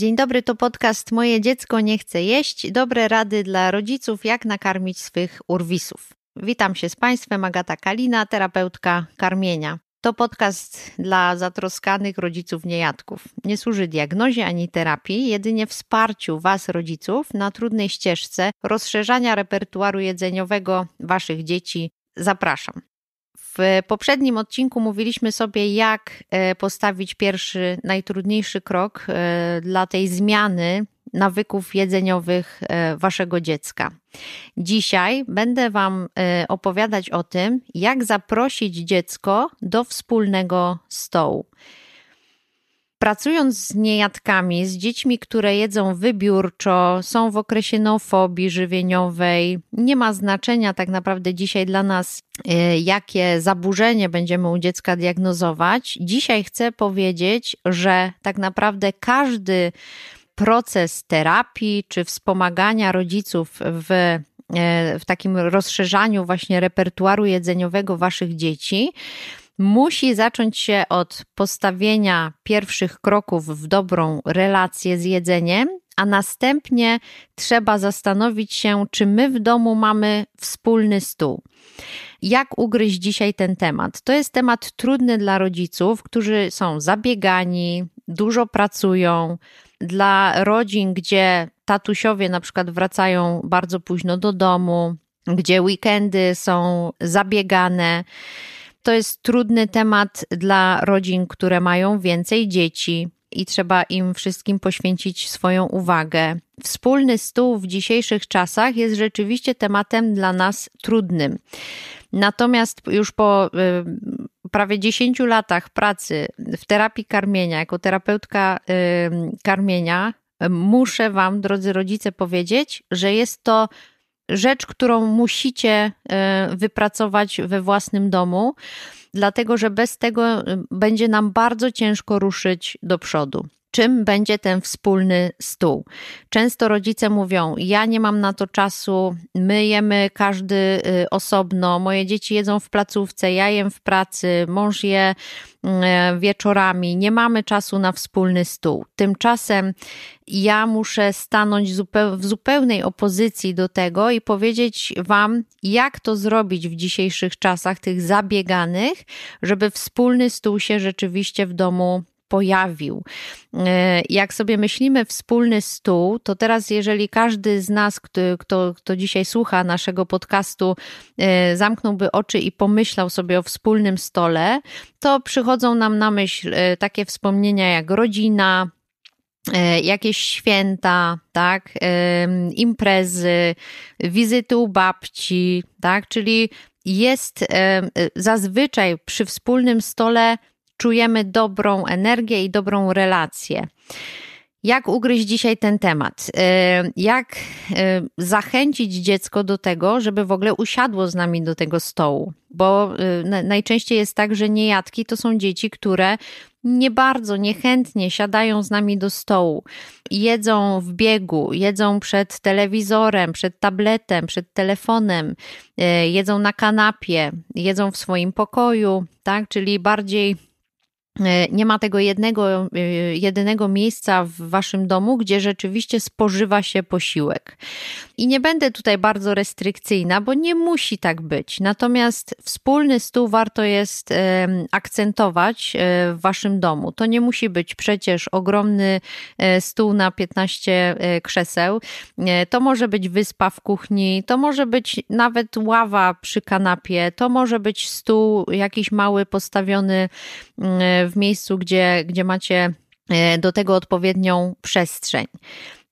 Dzień dobry, to podcast Moje dziecko nie chce jeść. Dobre rady dla rodziców, jak nakarmić swych urwisów. Witam się z Państwem, Agata Kalina, terapeutka karmienia. To podcast dla zatroskanych rodziców niejadków. Nie służy diagnozie ani terapii, jedynie wsparciu Was, rodziców, na trudnej ścieżce rozszerzania repertuaru jedzeniowego Waszych dzieci. Zapraszam. Poprzednim odcinku mówiliśmy sobie, jak e, postawić pierwszy, najtrudniejszy krok e, dla tej zmiany nawyków jedzeniowych e, waszego dziecka. Dzisiaj będę Wam opowiadać o tym, jak zaprosić dziecko do wspólnego stołu. Pracując z niejadkami, z dziećmi, które jedzą wybiórczo, są w okresie neofobii żywieniowej, nie ma znaczenia tak naprawdę dzisiaj dla nas, y, jakie zaburzenie będziemy u dziecka diagnozować. Dzisiaj chcę powiedzieć, że tak naprawdę każdy proces terapii czy wspomagania rodziców w y, w takim rozszerzaniu właśnie repertuaru jedzeniowego waszych dzieci musi zacząć się od postawienia pierwszych kroków w dobrą relację z jedzeniem, a następnie trzeba zastanowić się, czy my w domu mamy wspólny stół. Jak ugryźć dzisiaj ten temat? To jest temat trudny dla rodziców, którzy są zabiegani, dużo pracują. Dla rodzin, gdzie tatusiowie na przykład wracają bardzo późno do domu, gdzie weekendy są zabiegane to jest trudny temat dla rodzin, które mają więcej dzieci i trzeba im wszystkim poświęcić swoją uwagę. Wspólny stół w dzisiejszych czasach jest rzeczywiście tematem dla nas trudnym. Natomiast już po y, prawie 10 latach pracy w terapii karmienia, jako terapeutka y, karmienia, muszę Wam, drodzy rodzice, powiedzieć, że jest to rzecz, którą musicie e, wypracować we własnym domu, dlatego że bez tego e, będzie nam bardzo ciężko ruszyć do przodu czym będzie ten wspólny stół. Często rodzice mówią: Ja nie mam na to czasu, my jemy każdy y, osobno, moje dzieci jedzą w placówce, ja jem w pracy, mąż je mm, wieczorami, nie mamy czasu na wspólny stół. Tymczasem ja muszę stanąć w zupełnej opozycji do tego i powiedzieć Wam, jak to zrobić w dzisiejszych czasach, tych zabieganych, żeby wspólny stół się rzeczywiście w domu pojawił. E, jak sobie myślimy wspólny stół, to teraz, jeżeli każdy z nas, kto, kto, dzisiaj słucha naszego podcastu, e, zamknąłby oczy i pomyślał sobie o wspólnym stole, to przychodzą nam na myśl e, takie wspomnienia jak rodzina, jakieś święta, tak, imprezy, wizyty u babci, tak, czyli jest zazwyczaj przy wspólnym stole czujemy dobrą energię i dobrą relację. Jak ugryźć dzisiaj ten temat? Y, jak y, zachęcić dziecko do tego, żeby w ogóle usiadło z nami do tego stołu? Bo y, najczęściej jest tak, że niejadki to są dzieci, które nie bardzo, niechętnie siadają z nami do stołu. Jedzą w biegu, jedzą przed telewizorem, przed tabletem, przed telefonem, jedzą na kanapie, jedzą w swoim pokoju, tak? Czyli bardziej nie ma tego jednego, e, jedynego miejsca w waszym domu, gdzie rzeczywiście spożywa się posiłek. I nie będę tutaj bardzo restrykcyjna, bo nie musi tak być. Natomiast wspólny stół warto jest akcentować e, w waszym domu. To nie musi być przecież ogromny stół na 15 krzeseł. To może być wyspa w kuchni, to może być nawet ława przy kanapie, to może być stół jakiś mały postawiony w miejscu, gdzie, gdzie macie e, do tego odpowiednią przestrzeń.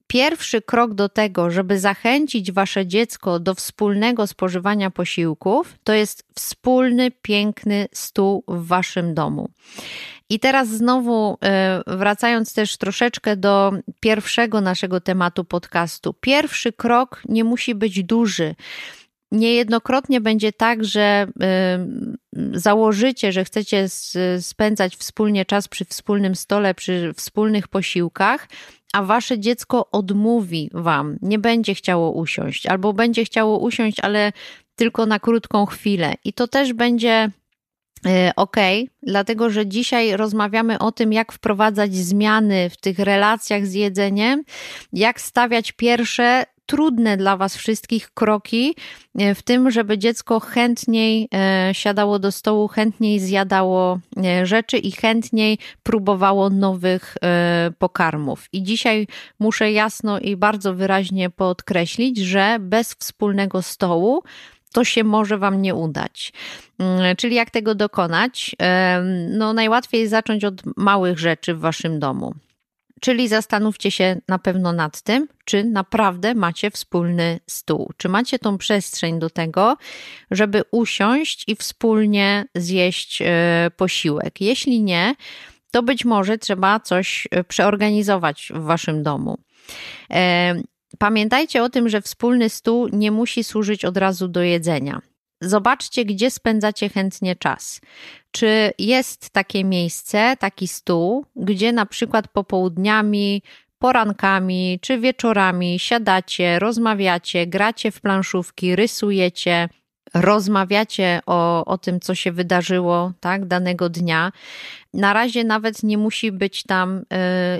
Pierwszy krok do tego, żeby zachęcić wasze dziecko do wspólnego spożywania posiłków, to jest wspólny, piękny stół w waszym domu. I teraz znowu e, wracając też troszeczkę do pierwszego naszego tematu podcastu. Pierwszy krok nie musi być duży. Niejednokrotnie będzie tak, że y, założycie, że chcecie spędzać wspólnie czas przy wspólnym stole, przy wspólnych posiłkach, a wasze dziecko odmówi wam, nie będzie chciało usiąść, albo będzie chciało usiąść, ale tylko na krótką chwilę. I to też będzie E, ok, dlatego że dzisiaj rozmawiamy o tym, jak wprowadzać zmiany w tych relacjach z jedzeniem, jak stawiać pierwsze trudne dla Was wszystkich kroki e, w tym, żeby dziecko chętniej e, siadało do stołu, chętniej zjadało rzeczy i chętniej próbowało nowych pokarmów. I dzisiaj muszę jasno i bardzo wyraźnie podkreślić, że bez wspólnego stołu to się może Wam nie udać. Mm, czyli jak tego dokonać? No, najłatwiej zacząć od małych rzeczy w Waszym domu. Czyli zastanówcie się na pewno nad tym, czy naprawdę macie wspólny stół, czy macie tą przestrzeń do tego, żeby usiąść i wspólnie zjeść e, posiłek. Jeśli nie, to być może trzeba coś e, przeorganizować w waszym domu. Pamiętajcie o tym, że wspólny stół nie musi służyć od razu do jedzenia. Zobaczcie, gdzie spędzacie chętnie czas. Czy jest takie miejsce, taki stół, gdzie na przykład popołudniami, porankami czy wieczorami siadacie, rozmawiacie, gracie w planszówki, rysujecie, rozmawiacie o, o tym, co się wydarzyło tak, danego dnia. Na razie nawet nie musi być tam y,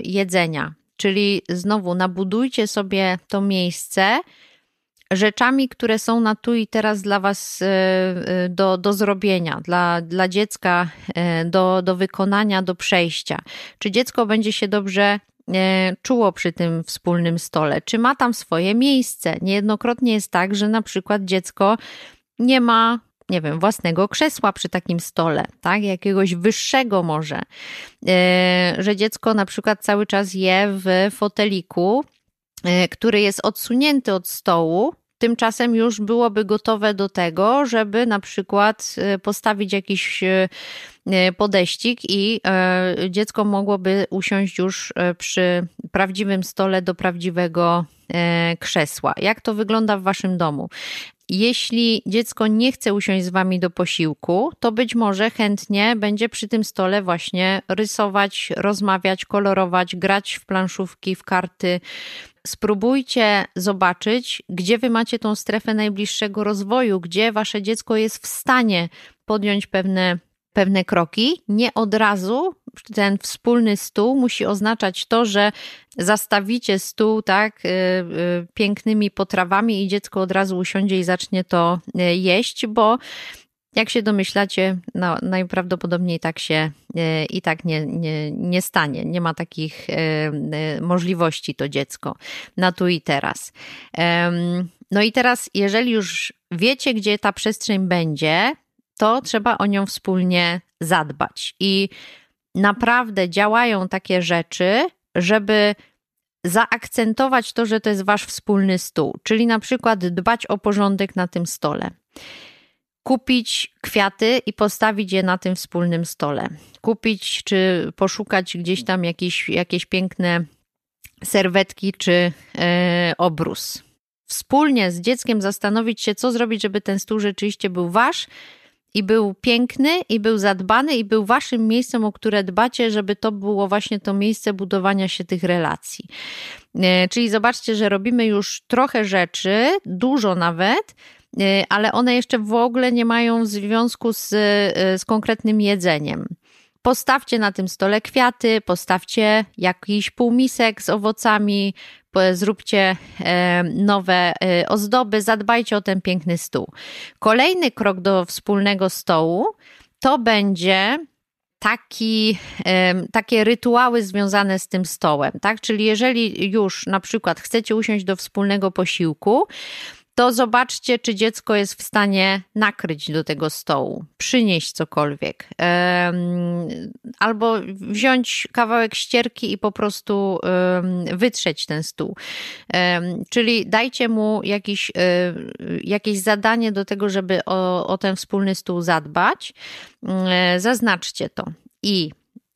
jedzenia. Czyli znowu nabudujcie sobie to miejsce rzeczami, które są na tu i teraz dla Was e, e, do, do zrobienia, dla, dla dziecka e, do, do wykonania, do przejścia. Czy dziecko będzie się dobrze czuło przy tym wspólnym stole? Czy ma tam swoje miejsce? Niejednokrotnie jest tak, że na przykład dziecko nie ma nie wiem, własnego krzesła przy takim stole, tak? Jakiegoś wyższego może. Że dziecko na przykład cały czas je w foteliku, który jest odsunięty od stołu, tymczasem już byłoby gotowe do tego, żeby na przykład e, postawić jakiś podeścik i dziecko mogłoby usiąść już przy prawdziwym stole do prawdziwego krzesła. Jak to wygląda w waszym domu? Jeśli dziecko nie chce usiąść z wami do posiłku, to być może chętnie będzie przy tym stole właśnie rysować, rozmawiać, kolorować, grać w planszówki, w karty. Spróbujcie zobaczyć, gdzie wy macie tą strefę najbliższego rozwoju, gdzie wasze dziecko jest w stanie podjąć pewne pewne kroki. Nie od razu ten wspólny stół musi oznaczać to, że zastawicie stół tak y, y, pięknymi potrawami i dziecko od razu usiądzie i zacznie to y, jeść, bo jak się domyślacie, no, najprawdopodobniej tak się i tak nie, nie, nie stanie. Nie ma takich możliwości to dziecko na tu i teraz. No i teraz, jeżeli już wiecie, gdzie ta przestrzeń będzie, to trzeba o nią wspólnie zadbać. I naprawdę działają takie rzeczy, żeby zaakcentować to, że to jest wasz wspólny stół, czyli na przykład dbać o porządek na tym stole. Kupić kwiaty i postawić je na tym wspólnym stole. Kupić czy poszukać gdzieś tam jakieś, jakieś piękne serwetki czy yy, obrus. Wspólnie z dzieckiem zastanowić się, co zrobić, żeby ten stół rzeczywiście był wasz i był piękny, i był zadbany, i był waszym miejscem, o które dbacie, żeby to było właśnie to miejsce budowania się tych relacji. E, czyli zobaczcie, że robimy już trochę rzeczy, dużo nawet, e, ale one jeszcze w ogóle nie mają związku z, e, z konkretnym jedzeniem. Postawcie na tym stole kwiaty, postawcie jakiś półmisek z owocami, zróbcie e, nowe e, ozdoby, zadbajcie o ten piękny stół. Kolejny krok do wspólnego stołu to będzie taki, takie rytuały związane z tym stołem, tak? Czyli jeżeli już na przykład chcecie usiąść do wspólnego posiłku, to zobaczcie, czy dziecko jest w stanie nakryć do tego stołu, przynieść cokolwiek, albo wziąć kawałek ścierki i po prostu wytrzeć ten stół. Czyli dajcie mu jakiś, e, jakieś zadanie do tego, żeby o, o ten wspólny stół zadbać. E, zaznaczcie to. I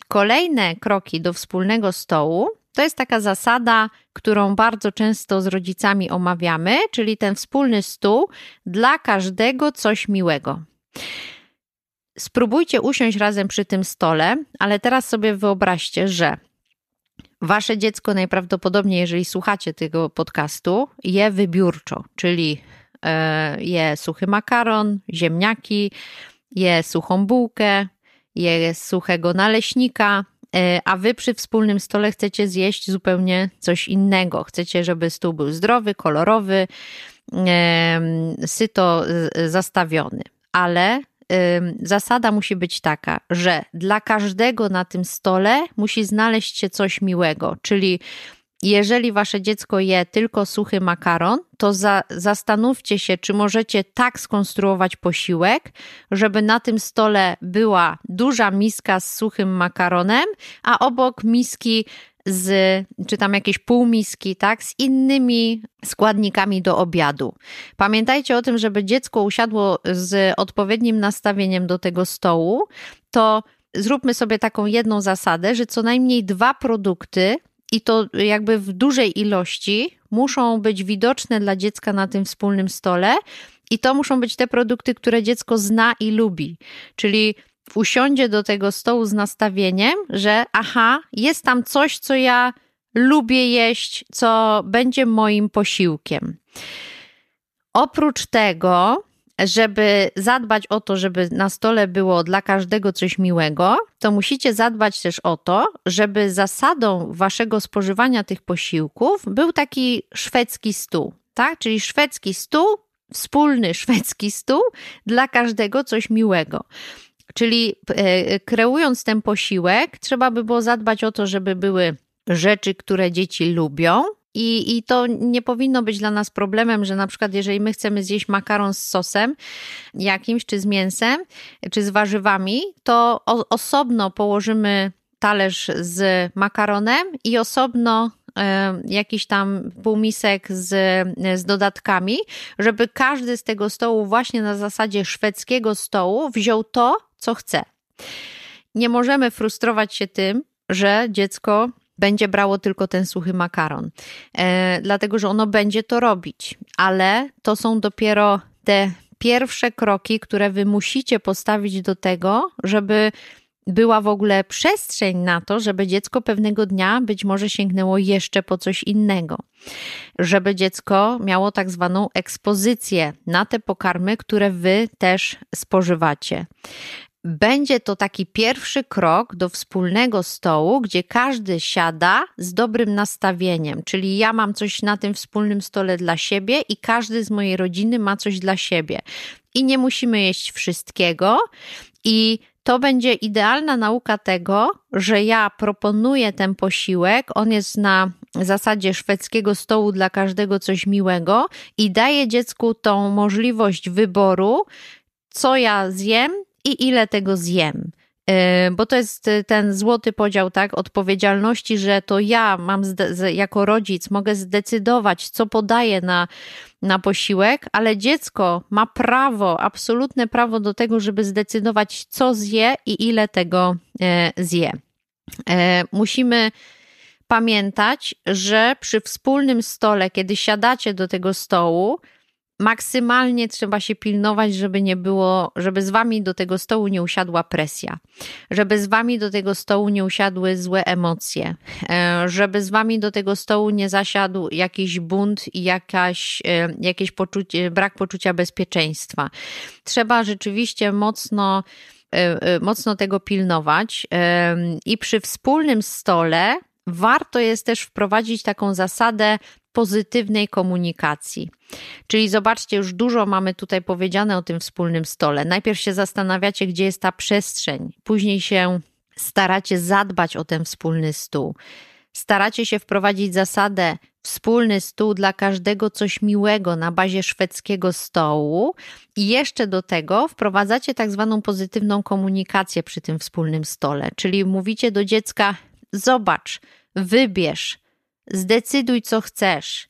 kolejne kroki do wspólnego stołu to jest taka zasada, którą bardzo często z rodzicami omawiamy, czyli ten wspólny stół dla każdego coś miłego. Spróbujcie usiąść razem przy tym stole, ale teraz sobie wyobraźcie, że wasze dziecko najprawdopodobniej, jeżeli słuchacie tego podcastu, je wybiórczo, czyli e, je suchy makaron, ziemniaki, je suchą bułkę, je suchego naleśnika, a wy przy wspólnym stole chcecie zjeść zupełnie coś innego. Chcecie, żeby stół był zdrowy, kolorowy, syto zastawiony. Ale zasada musi być taka, że dla każdego na tym stole musi znaleźć się coś miłego, czyli jeżeli wasze dziecko je tylko suchy makaron, to za, zastanówcie się, czy możecie tak skonstruować posiłek, żeby na tym stole była duża miska z suchym makaronem, a obok miski z, czy tam jakieś półmiski, tak, z innymi składnikami do obiadu. Pamiętajcie o tym, żeby dziecko usiadło z odpowiednim nastawieniem do tego stołu, to zróbmy sobie taką jedną zasadę, że co najmniej dwa produkty i to jakby w dużej ilości muszą być widoczne dla dziecka na tym wspólnym stole i to muszą być te produkty, które dziecko zna i lubi. Czyli usiądzie do tego stołu z nastawieniem, że aha, jest tam coś, co ja lubię jeść, co będzie moim posiłkiem. Oprócz tego, żeby zadbać o to, żeby na stole było dla każdego coś miłego, to musicie zadbać też o to, żeby zasadą waszego spożywania tych posiłków był taki szwedzki stół, tak? Czyli szwedzki stół, wspólny szwedzki stół dla każdego coś miłego. Czyli e, kreując ten posiłek, trzeba by było zadbać o to, żeby były rzeczy, które dzieci lubią, i, I to nie powinno być dla nas problemem, że na przykład jeżeli my chcemy zjeść makaron z sosem jakimś, czy z mięsem, czy z warzywami, to o, osobno położymy talerz z makaronem i osobno e, jakiś tam półmisek z, z dodatkami, żeby każdy z tego stołu właśnie na zasadzie szwedzkiego stołu wziął to, co chce. Nie możemy frustrować się tym, że dziecko będzie brało tylko ten suchy makaron, e, dlatego że ono będzie to robić, ale to są dopiero te pierwsze kroki, które wy musicie postawić do tego, żeby była w ogóle przestrzeń na to, żeby dziecko pewnego dnia być może sięgnęło jeszcze po coś innego. Żeby dziecko miało tak zwaną ekspozycję na te pokarmy, które wy też spożywacie będzie to taki pierwszy krok do wspólnego stołu, gdzie każdy siada z dobrym nastawieniem, czyli ja mam coś na tym wspólnym stole dla siebie i każdy z mojej rodziny ma coś dla siebie. I nie musimy jeść wszystkiego. I to będzie idealna nauka tego, że ja proponuję ten posiłek, on jest na zasadzie szwedzkiego stołu dla każdego coś miłego i daję dziecku tą możliwość wyboru, co ja zjem i ile tego zjem. E, bo to jest ten złoty podział, tak, odpowiedzialności, że to ja mam jako rodzic mogę zdecydować, co podaję na, na posiłek, ale dziecko ma prawo, absolutne prawo do tego, żeby zdecydować, co zje i ile tego e, zje. E, musimy pamiętać, że przy wspólnym stole, kiedy siadacie do tego stołu, maksymalnie trzeba się pilnować, żeby nie było, żeby z wami do tego stołu nie usiadła presja, żeby z wami do tego stołu nie usiadły złe emocje, e, żeby z wami do tego stołu nie zasiadł jakiś bunt i jakaś, e, jakieś poczucie, brak poczucia bezpieczeństwa. Trzeba rzeczywiście mocno e, mocno tego pilnować i przy wspólnym stole warto jest też wprowadzić taką zasadę pozytywnej komunikacji. Czyli zobaczcie, już dużo mamy tutaj powiedziane o tym wspólnym stole. Najpierw się zastanawiacie, gdzie jest ta przestrzeń, później się staracie zadbać o ten wspólny stół. Staracie się wprowadzić zasadę wspólny stół dla każdego coś miłego na bazie szwedzkiego stołu i jeszcze do tego wprowadzacie tak zwaną pozytywną komunikację przy tym wspólnym stole, czyli mówicie do dziecka: Zobacz, wybierz, zdecyduj, co chcesz.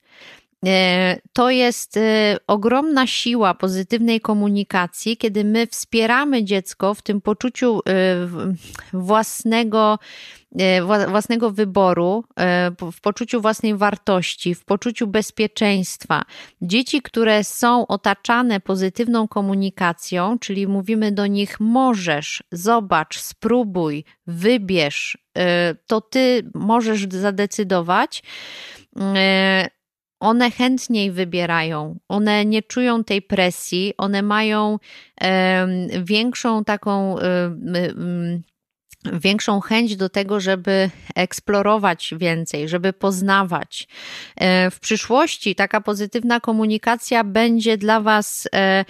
E, to jest e, ogromna siła pozytywnej komunikacji, kiedy my wspieramy dziecko w tym poczuciu e, własnego, własnego wyboru, w poczuciu własnej wartości, w poczuciu bezpieczeństwa. Dzieci, które są otaczane pozytywną komunikacją, czyli mówimy do nich: możesz, zobacz, spróbuj, wybierz, to ty możesz zadecydować one chętniej wybierają, one nie czują tej presji, one mają większą taką większą chęć do tego, żeby eksplorować więcej, żeby poznawać. E, w przyszłości taka pozytywna komunikacja będzie dla Was e,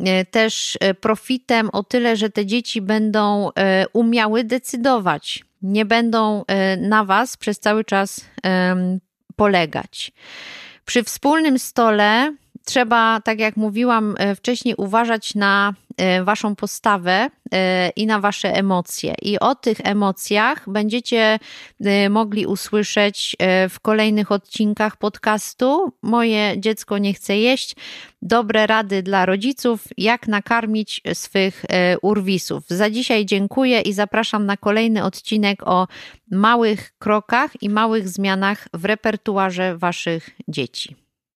e, też profitem o tyle, że te dzieci będą umiały decydować, nie będą na Was przez cały czas polegać. Przy wspólnym stole trzeba, tak jak mówiłam wcześniej, uważać na waszą postawę e, i na wasze emocje. I o tych emocjach będziecie e, mogli usłyszeć w kolejnych odcinkach podcastu. Moje dziecko nie chce jeść. Dobre rady dla rodziców, jak nakarmić swych urwisów. Za dzisiaj dziękuję i zapraszam na kolejny odcinek o małych krokach i małych zmianach w repertuarze waszych dzieci.